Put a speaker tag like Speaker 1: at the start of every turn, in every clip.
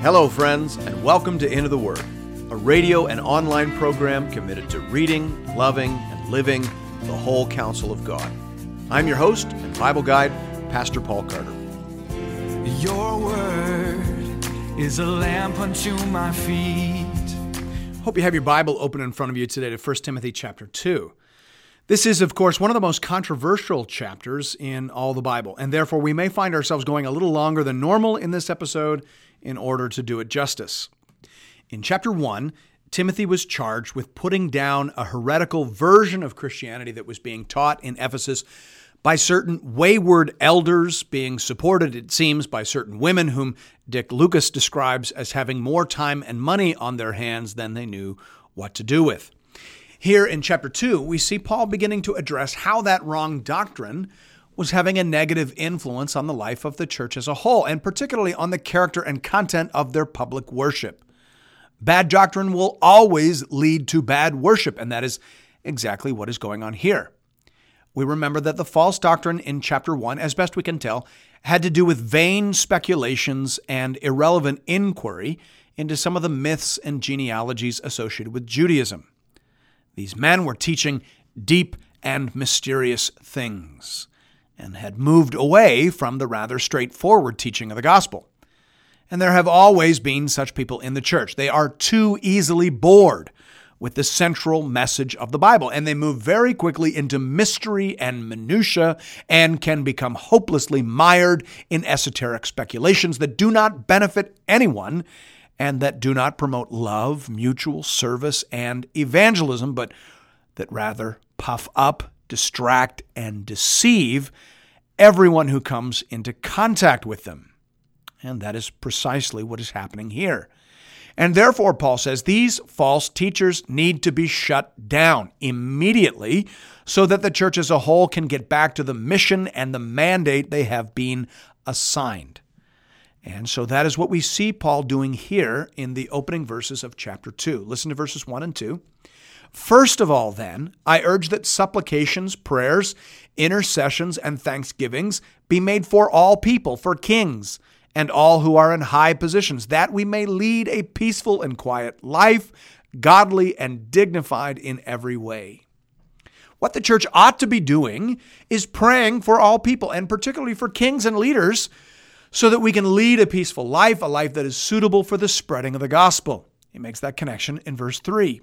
Speaker 1: Hello, friends, and welcome to Into the Word, a radio and online program committed to reading, loving, and living the whole counsel of God. I'm your host and Bible guide, Pastor Paul Carter.
Speaker 2: Your word is a lamp unto my feet.
Speaker 3: Hope you have your Bible open in front of you today to 1 Timothy chapter 2. This is, of course, one of the most controversial chapters in all the Bible, and therefore we may find ourselves going a little longer than normal in this episode in order to do it justice. In chapter 1, Timothy was charged with putting down a heretical version of Christianity that was being taught in Ephesus by certain wayward elders, being supported, it seems, by certain women whom Dick Lucas describes as having more time and money on their hands than they knew what to do with. Here in chapter 2, we see Paul beginning to address how that wrong doctrine was having a negative influence on the life of the church as a whole, and particularly on the character and content of their public worship. Bad doctrine will always lead to bad worship, and that is exactly what is going on here. We remember that the false doctrine in chapter 1, as best we can tell, had to do with vain speculations and irrelevant inquiry into some of the myths and genealogies associated with Judaism. These men were teaching deep and mysterious things and had moved away from the rather straightforward teaching of the gospel. And there have always been such people in the church. They are too easily bored with the central message of the Bible, and they move very quickly into mystery and minutia and can become hopelessly mired in esoteric speculations that do not benefit anyone and that do not promote love, mutual service, and evangelism, but that rather puff up, distract, and deceive everyone who comes into contact with them. And that is precisely what is happening here. And therefore, Paul says these false teachers need to be shut down immediately so that the church as a whole can get back to the mission and the mandate they have been assigned. And so that is what we see Paul doing here in the opening verses of chapter 2. Listen to verses 1 and 2. First of all, then, I urge that supplications, prayers, intercessions, and thanksgivings be made for all people, for kings, and all who are in high positions, that we may lead a peaceful and quiet life, godly and dignified in every way. What the church ought to be doing is praying for all people, and particularly for kings and leaders so that we can lead a peaceful life, a life that is suitable for the spreading of the gospel. He makes that connection in verse 3.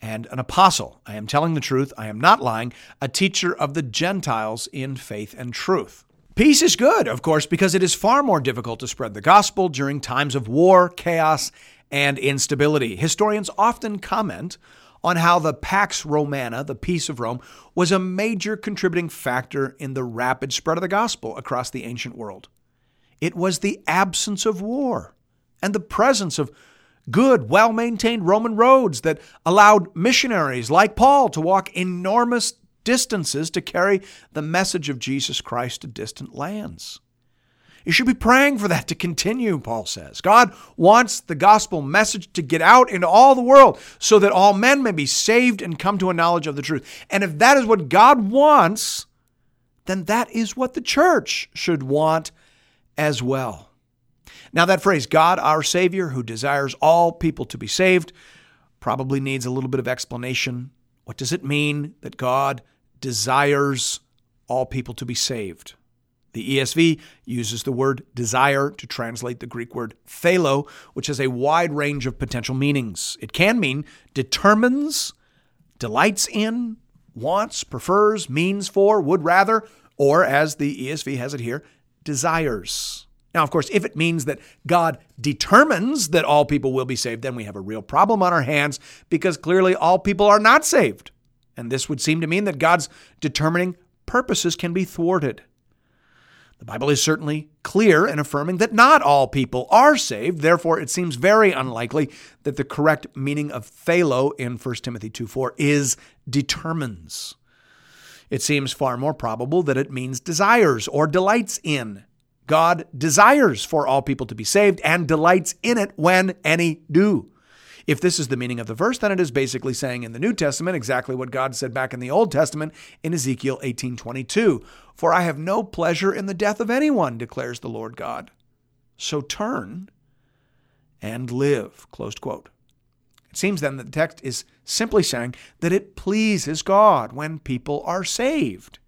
Speaker 3: and an apostle. I am telling the truth, I am not lying, a teacher of the Gentiles in faith and truth. Peace is good, of course, because it is far more difficult to spread the gospel during times of war, chaos, and instability. Historians often comment on how the Pax Romana, the peace of Rome, was a major contributing factor in the rapid spread of the gospel across the ancient world. It was the absence of war and the presence of good, well maintained Roman roads that allowed missionaries like Paul to walk enormous distances to carry the message of Jesus Christ to distant lands. You should be praying for that to continue, Paul says. God wants the gospel message to get out into all the world so that all men may be saved and come to a knowledge of the truth. And if that is what God wants, then that is what the church should want as well. Now, that phrase, God our Savior, who desires all people to be saved, probably needs a little bit of explanation. What does it mean that God desires all people to be saved? The ESV uses the word desire to translate the Greek word thelo, which has a wide range of potential meanings. It can mean determines, delights in, wants, prefers, means for, would rather, or as the ESV has it here, desires. Now, of course, if it means that God determines that all people will be saved, then we have a real problem on our hands because clearly all people are not saved. And this would seem to mean that God's determining purposes can be thwarted. The Bible is certainly clear in affirming that not all people are saved. Therefore, it seems very unlikely that the correct meaning of thelo in 1 Timothy 2 4 is determines. It seems far more probable that it means desires or delights in. God desires for all people to be saved and delights in it when any do. If this is the meaning of the verse, then it is basically saying in the New Testament exactly what God said back in the Old Testament in Ezekiel 18:22, "For I have no pleasure in the death of anyone," declares the Lord God. So turn and live. Closed quote. It seems then that the text is simply saying that it pleases God when people are saved.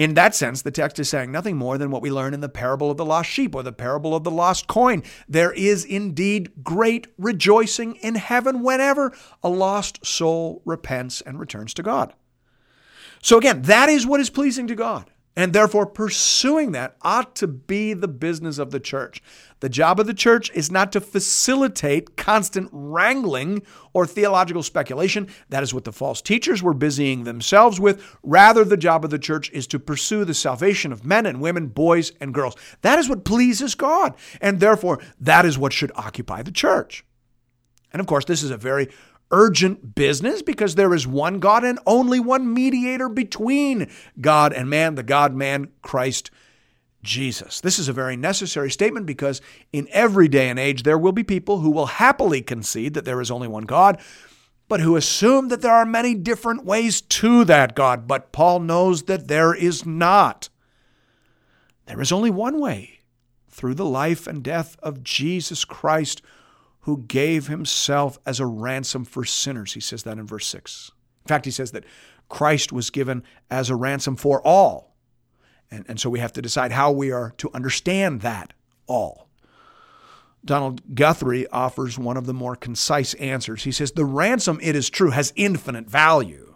Speaker 3: In that sense, the text is saying nothing more than what we learn in the parable of the lost sheep or the parable of the lost coin. There is indeed great rejoicing in heaven whenever a lost soul repents and returns to God. So, again, that is what is pleasing to God. And therefore, pursuing that ought to be the business of the church. The job of the church is not to facilitate constant wrangling or theological speculation. That is what the false teachers were busying themselves with. Rather, the job of the church is to pursue the salvation of men and women, boys and girls. That is what pleases God. And therefore, that is what should occupy the church. And of course, this is a very urgent business because there is one God and only one mediator between God and man, the God man, Christ Jesus. This is a very necessary statement because in every day and age there will be people who will happily concede that there is only one God, but who assume that there are many different ways to that God. But Paul knows that there is not. There is only one way through the life and death of Jesus Christ who gave himself as a ransom for sinners. He says that in verse 6. In fact, he says that Christ was given as a ransom for all. And, and so we have to decide how we are to understand that all. Donald Guthrie offers one of the more concise answers. He says, The ransom, it is true, has infinite value,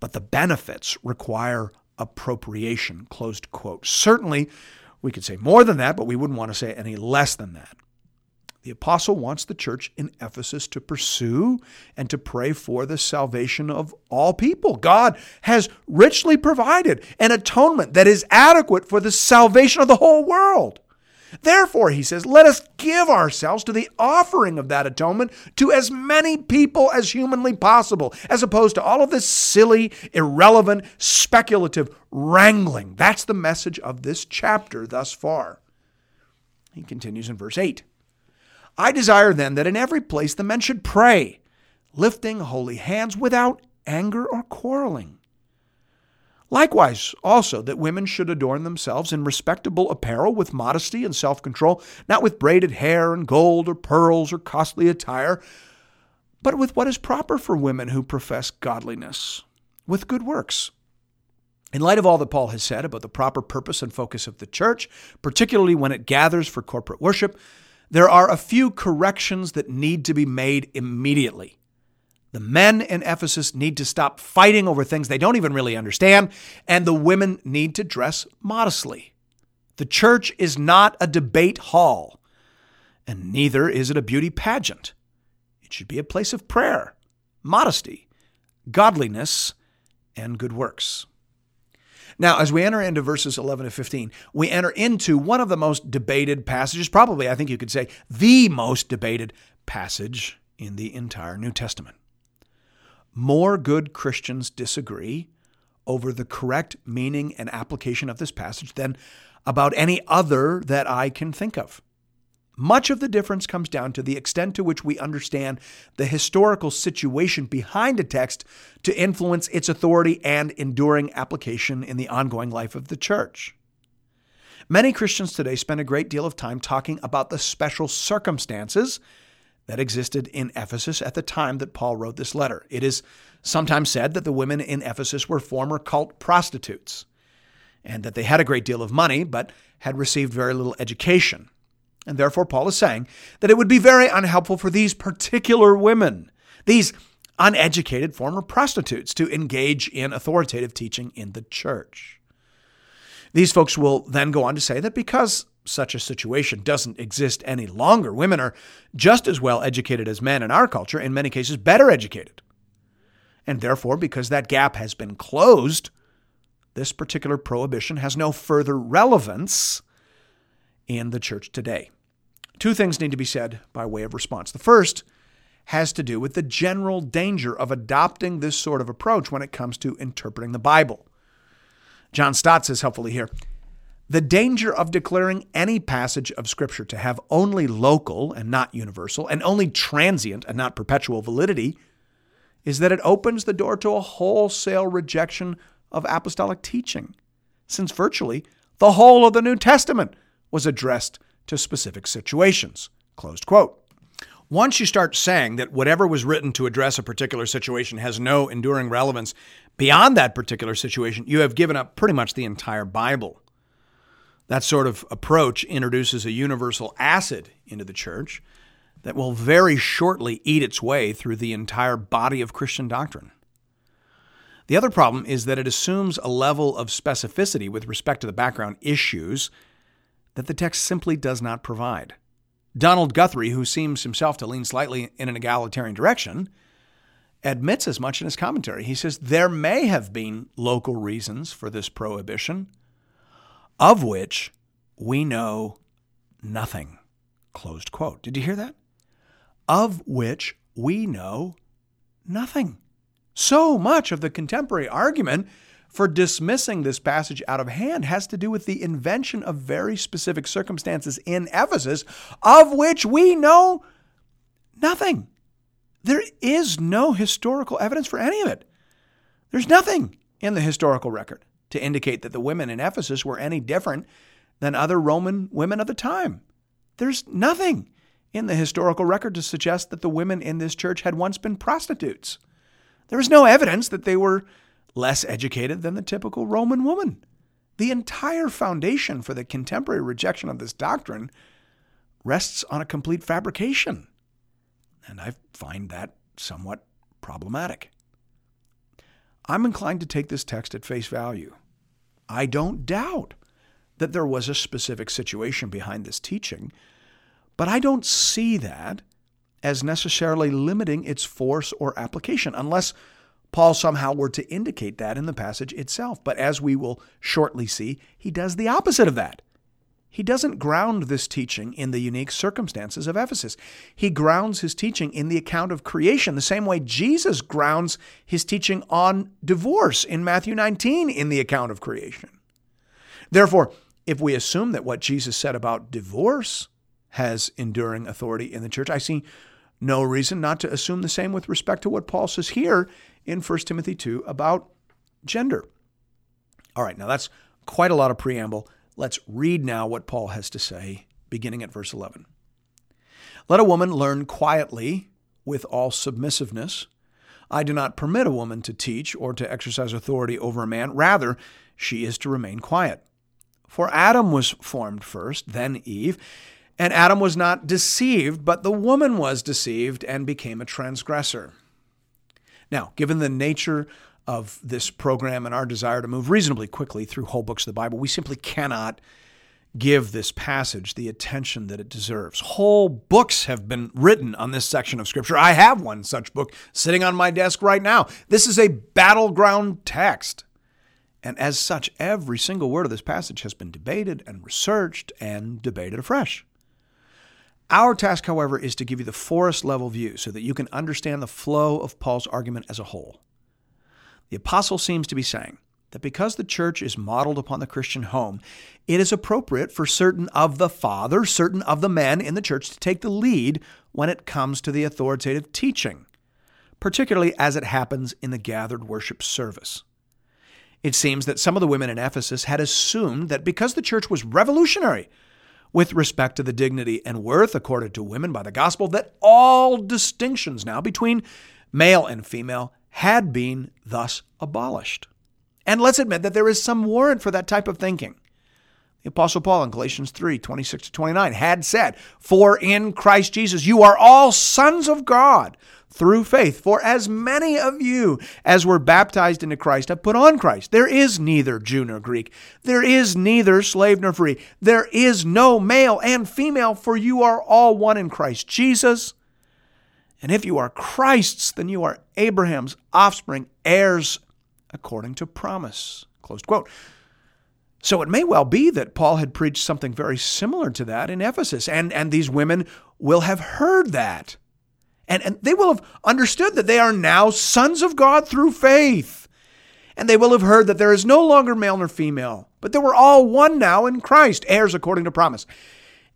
Speaker 3: but the benefits require appropriation. Closed quote. Certainly, we could say more than that, but we wouldn't want to say any less than that. The apostle wants the church in Ephesus to pursue and to pray for the salvation of all people. God has richly provided an atonement that is adequate for the salvation of the whole world. Therefore, he says, let us give ourselves to the offering of that atonement to as many people as humanly possible, as opposed to all of this silly, irrelevant, speculative wrangling. That's the message of this chapter thus far. He continues in verse 8. I desire then that in every place the men should pray, lifting holy hands without anger or quarreling. Likewise, also, that women should adorn themselves in respectable apparel with modesty and self control, not with braided hair and gold or pearls or costly attire, but with what is proper for women who profess godliness, with good works. In light of all that Paul has said about the proper purpose and focus of the church, particularly when it gathers for corporate worship, there are a few corrections that need to be made immediately. The men in Ephesus need to stop fighting over things they don't even really understand, and the women need to dress modestly. The church is not a debate hall, and neither is it a beauty pageant. It should be a place of prayer, modesty, godliness, and good works. Now, as we enter into verses 11 to 15, we enter into one of the most debated passages, probably, I think you could say, the most debated passage in the entire New Testament. More good Christians disagree over the correct meaning and application of this passage than about any other that I can think of. Much of the difference comes down to the extent to which we understand the historical situation behind a text to influence its authority and enduring application in the ongoing life of the church. Many Christians today spend a great deal of time talking about the special circumstances that existed in Ephesus at the time that Paul wrote this letter. It is sometimes said that the women in Ephesus were former cult prostitutes and that they had a great deal of money but had received very little education. And therefore, Paul is saying that it would be very unhelpful for these particular women, these uneducated former prostitutes, to engage in authoritative teaching in the church. These folks will then go on to say that because such a situation doesn't exist any longer, women are just as well educated as men in our culture, in many cases, better educated. And therefore, because that gap has been closed, this particular prohibition has no further relevance in the church today. Two things need to be said by way of response. The first has to do with the general danger of adopting this sort of approach when it comes to interpreting the Bible. John Stott says helpfully here the danger of declaring any passage of Scripture to have only local and not universal, and only transient and not perpetual validity, is that it opens the door to a wholesale rejection of apostolic teaching, since virtually the whole of the New Testament was addressed to specific situations. Closed quote. Once you start saying that whatever was written to address a particular situation has no enduring relevance beyond that particular situation, you have given up pretty much the entire Bible. That sort of approach introduces a universal acid into the church that will very shortly eat its way through the entire body of Christian doctrine. The other problem is that it assumes a level of specificity with respect to the background issues that the text simply does not provide. Donald Guthrie, who seems himself to lean slightly in an egalitarian direction, admits as much in his commentary. He says there may have been local reasons for this prohibition, of which we know nothing. Closed quote. Did you hear that? Of which we know nothing. So much of the contemporary argument for dismissing this passage out of hand has to do with the invention of very specific circumstances in Ephesus, of which we know nothing. There is no historical evidence for any of it. There's nothing in the historical record to indicate that the women in Ephesus were any different than other Roman women of the time. There's nothing in the historical record to suggest that the women in this church had once been prostitutes. There is no evidence that they were less educated than the typical Roman woman. The entire foundation for the contemporary rejection of this doctrine rests on a complete fabrication. And I find that somewhat problematic. I'm inclined to take this text at face value. I don't doubt that there was a specific situation behind this teaching, but I don't see that as necessarily limiting its force or application, unless Paul somehow were to indicate that in the passage itself. But as we will shortly see, he does the opposite of that. He doesn't ground this teaching in the unique circumstances of Ephesus. He grounds his teaching in the account of creation, the same way Jesus grounds his teaching on divorce in Matthew 19 in the account of creation. Therefore, if we assume that what Jesus said about divorce has enduring authority in the church, I see no reason not to assume the same with respect to what Paul says here in 1 Timothy 2 about gender. All right, now that's quite a lot of preamble. Let's read now what Paul has to say, beginning at verse 11. Let a woman learn quietly with all submissiveness. I do not permit a woman to teach or to exercise authority over a man. Rather, she is to remain quiet. For Adam was formed first, then Eve, and Adam was not deceived, but the woman was deceived and became a transgressor. Now, given the nature of this program and our desire to move reasonably quickly through whole books of the Bible, we simply cannot give this passage the attention that it deserves. Whole books have been written on this section of Scripture. I have one such book sitting on my desk right now. This is a battleground text. And as such, every single word of this passage has been debated and researched and debated afresh. Our task, however, is to give you the forest level view so that you can understand the flow of Paul's argument as a whole. The apostle seems to be saying that because the church is modeled upon the Christian home, it is appropriate for certain of the fathers, certain of the men in the church to take the lead when it comes to the authoritative teaching, particularly as it happens in the gathered worship service. It seems that some of the women in Ephesus had assumed that because the church was revolutionary with respect to the dignity and worth accorded to women by the gospel, that all distinctions now between male and female had been thus abolished. And let's admit that there is some warrant for that type of thinking. The Apostle Paul in Galatians 3 26 to 29 had said, For in Christ Jesus you are all sons of God through faith. For as many of you as were baptized into Christ have put on Christ. There is neither Jew nor Greek. There is neither slave nor free. There is no male and female, for you are all one in Christ Jesus. And if you are Christ's, then you are Abraham's offspring, heirs according to promise. Closed quote. So it may well be that Paul had preached something very similar to that in Ephesus, and, and these women will have heard that. And, and they will have understood that they are now sons of God through faith. And they will have heard that there is no longer male nor female, but that we're all one now in Christ, heirs according to promise.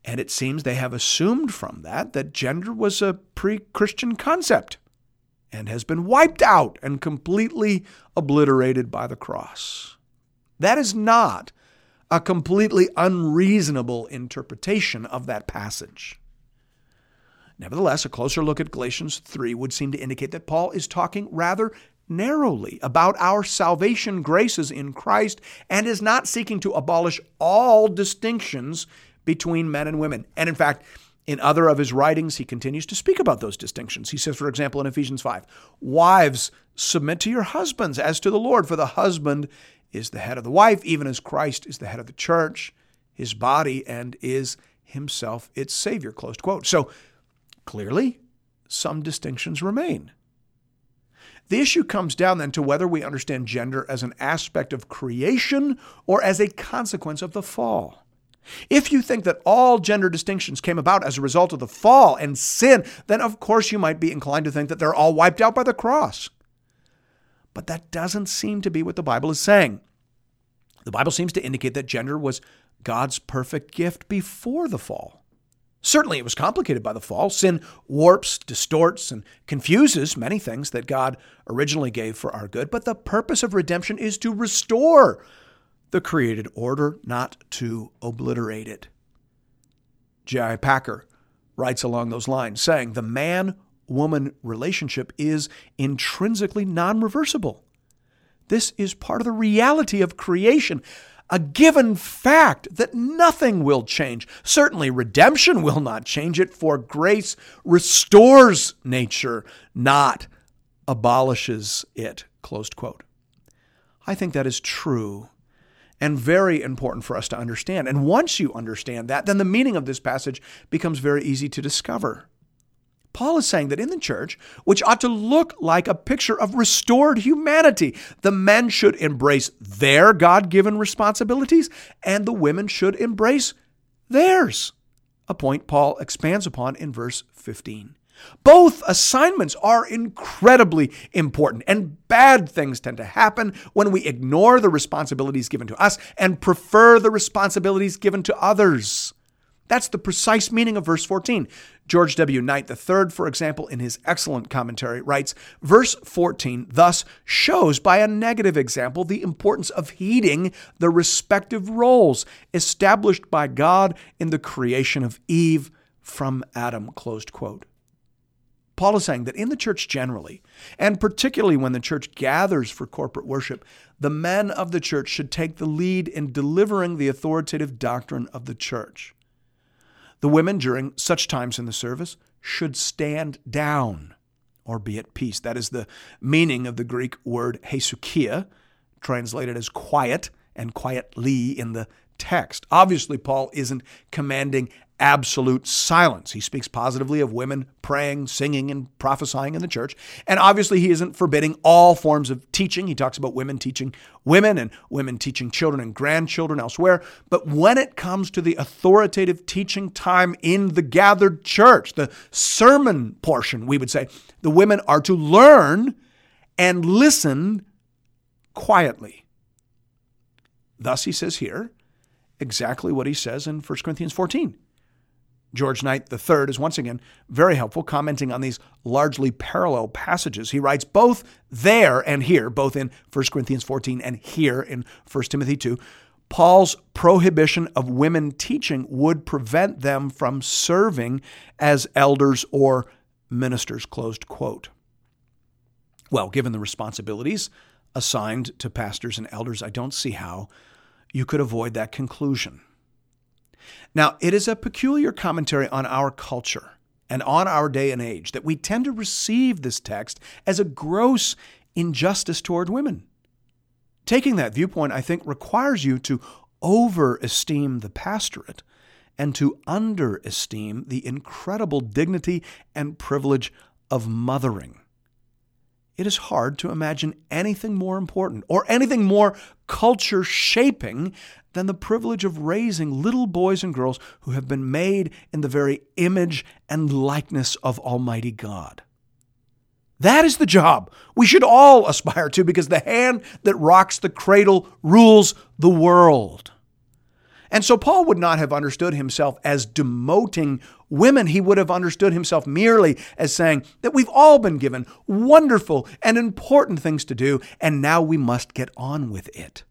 Speaker 3: And it seems they have assumed from that that gender was a pre Christian concept and has been wiped out and completely obliterated by the cross. That is not a completely unreasonable interpretation of that passage. Nevertheless, a closer look at Galatians 3 would seem to indicate that Paul is talking rather narrowly about our salvation graces in Christ and is not seeking to abolish all distinctions between men and women. And in fact, in other of his writings, he continues to speak about those distinctions. He says, for example, in Ephesians 5, Wives, submit to your husbands as to the Lord, for the husband is the head of the wife, even as Christ is the head of the church, his body, and is himself its Savior. Closed quote. So clearly, some distinctions remain. The issue comes down then to whether we understand gender as an aspect of creation or as a consequence of the fall. If you think that all gender distinctions came about as a result of the fall and sin, then of course you might be inclined to think that they're all wiped out by the cross. But that doesn't seem to be what the Bible is saying. The Bible seems to indicate that gender was God's perfect gift before the fall. Certainly, it was complicated by the fall. Sin warps, distorts, and confuses many things that God originally gave for our good. But the purpose of redemption is to restore the created order, not to obliterate it. J.I. Packer writes along those lines, saying, The man woman relationship is intrinsically non reversible. This is part of the reality of creation, a given fact that nothing will change. Certainly, redemption will not change it, for grace restores nature, not abolishes it. Closed quote. I think that is true and very important for us to understand. And once you understand that, then the meaning of this passage becomes very easy to discover. Paul is saying that in the church, which ought to look like a picture of restored humanity, the men should embrace their God given responsibilities and the women should embrace theirs. A point Paul expands upon in verse 15. Both assignments are incredibly important, and bad things tend to happen when we ignore the responsibilities given to us and prefer the responsibilities given to others. That's the precise meaning of verse 14. George W. Knight III, for example, in his excellent commentary, writes Verse 14 thus shows by a negative example the importance of heeding the respective roles established by God in the creation of Eve from Adam. Closed quote. Paul is saying that in the church generally, and particularly when the church gathers for corporate worship, the men of the church should take the lead in delivering the authoritative doctrine of the church. The women during such times in the service should stand down or be at peace. That is the meaning of the Greek word hesukia, translated as quiet and quietly in the text. Obviously, Paul isn't commanding absolute silence. He speaks positively of women praying, singing, and prophesying in the church. And obviously, he isn't forbidding all forms of teaching. He talks about women teaching women and women teaching children and grandchildren elsewhere. But when it comes to the authoritative teaching time in the gathered church, the sermon portion, we would say, the women are to learn and listen quietly. Thus, he says here exactly what he says in 1 Corinthians 14. George Knight III is once again very helpful, commenting on these largely parallel passages. He writes both there and here, both in 1 Corinthians 14 and here in 1 Timothy 2. Paul's prohibition of women teaching would prevent them from serving as elders or ministers. Closed quote. Well, given the responsibilities assigned to pastors and elders, I don't see how you could avoid that conclusion. Now, it is a peculiar commentary on our culture and on our day and age that we tend to receive this text as a gross injustice toward women. Taking that viewpoint, I think, requires you to overesteem the pastorate and to underesteem the incredible dignity and privilege of mothering. It is hard to imagine anything more important or anything more culture shaping than the privilege of raising little boys and girls who have been made in the very image and likeness of Almighty God. That is the job we should all aspire to because the hand that rocks the cradle rules the world. And so Paul would not have understood himself as demoting women. He would have understood himself merely as saying that we've all been given wonderful and important things to do, and now we must get on with it.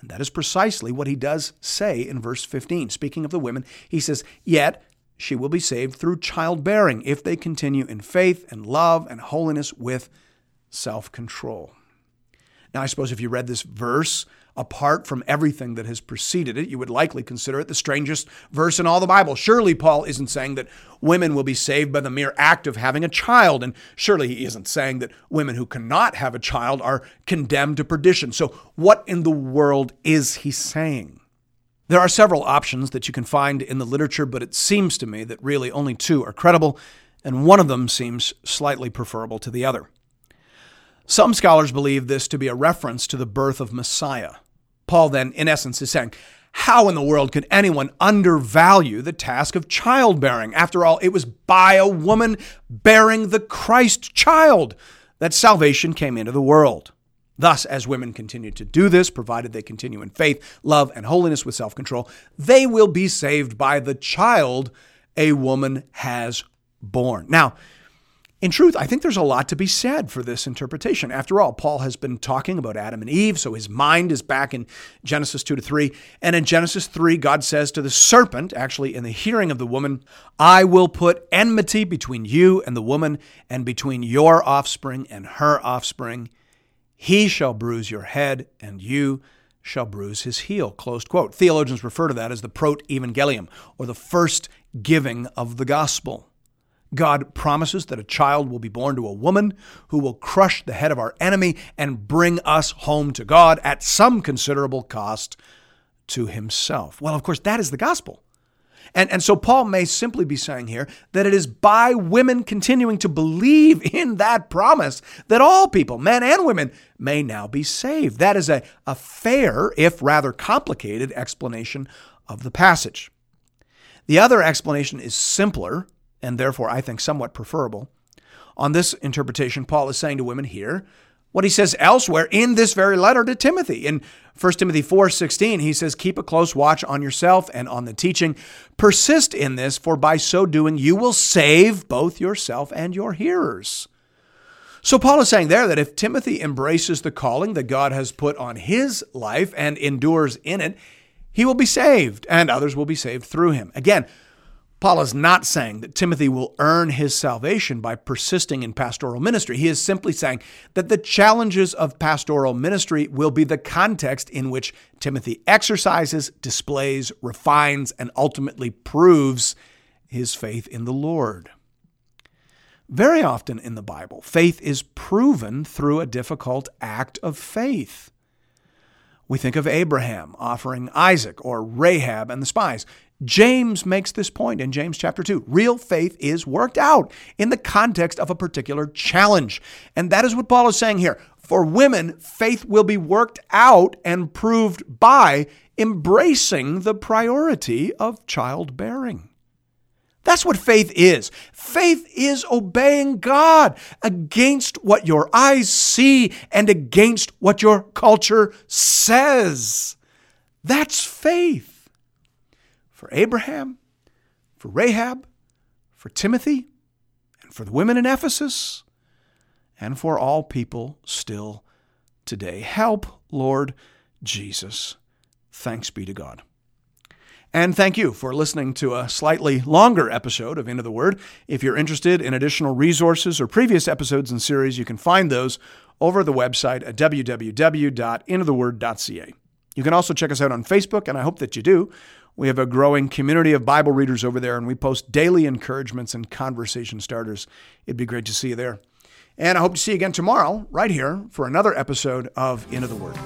Speaker 3: And that is precisely what he does say in verse 15. Speaking of the women, he says, Yet she will be saved through childbearing if they continue in faith and love and holiness with self control. Now, I suppose if you read this verse apart from everything that has preceded it, you would likely consider it the strangest verse in all the Bible. Surely Paul isn't saying that women will be saved by the mere act of having a child, and surely he isn't saying that women who cannot have a child are condemned to perdition. So, what in the world is he saying? There are several options that you can find in the literature, but it seems to me that really only two are credible, and one of them seems slightly preferable to the other. Some scholars believe this to be a reference to the birth of Messiah. Paul then, in essence, is saying, how in the world could anyone undervalue the task of childbearing? After all, it was by a woman bearing the Christ child that salvation came into the world. Thus, as women continue to do this, provided they continue in faith, love, and holiness with self control, they will be saved by the child a woman has born. Now, in truth, I think there's a lot to be said for this interpretation. After all, Paul has been talking about Adam and Eve, so his mind is back in Genesis 2 to 3. And in Genesis 3, God says to the serpent, actually in the hearing of the woman, I will put enmity between you and the woman, and between your offspring and her offspring. He shall bruise your head, and you shall bruise his heel. Closed quote. Theologians refer to that as the proto-evangelium, or the first giving of the gospel. God promises that a child will be born to a woman who will crush the head of our enemy and bring us home to God at some considerable cost to himself. Well, of course, that is the gospel. And, and so Paul may simply be saying here that it is by women continuing to believe in that promise that all people, men and women, may now be saved. That is a, a fair, if rather complicated, explanation of the passage. The other explanation is simpler and therefore I think somewhat preferable. On this interpretation, Paul is saying to women here what he says elsewhere in this very letter to Timothy. In 1 Timothy 4:16, he says, "Keep a close watch on yourself and on the teaching. Persist in this, for by so doing you will save both yourself and your hearers." So Paul is saying there that if Timothy embraces the calling that God has put on his life and endures in it, he will be saved and others will be saved through him. Again, Paul is not saying that Timothy will earn his salvation by persisting in pastoral ministry. He is simply saying that the challenges of pastoral ministry will be the context in which Timothy exercises, displays, refines, and ultimately proves his faith in the Lord. Very often in the Bible, faith is proven through a difficult act of faith. We think of Abraham offering Isaac or Rahab and the spies. James makes this point in James chapter 2. Real faith is worked out in the context of a particular challenge. And that is what Paul is saying here. For women, faith will be worked out and proved by embracing the priority of childbearing. That's what faith is. Faith is obeying God against what your eyes see and against what your culture says. That's faith for Abraham, for Rahab, for Timothy, and for the women in Ephesus, and for all people still today. Help, Lord Jesus. Thanks be to God. And thank you for listening to a slightly longer episode of Into the Word. If you're interested in additional resources or previous episodes and series, you can find those over the website at www.intotheword.ca. You can also check us out on Facebook, and I hope that you do. We have a growing community of Bible readers over there, and we post daily encouragements and conversation starters. It'd be great to see you there. And I hope to see you again tomorrow, right here, for another episode of Into the Word.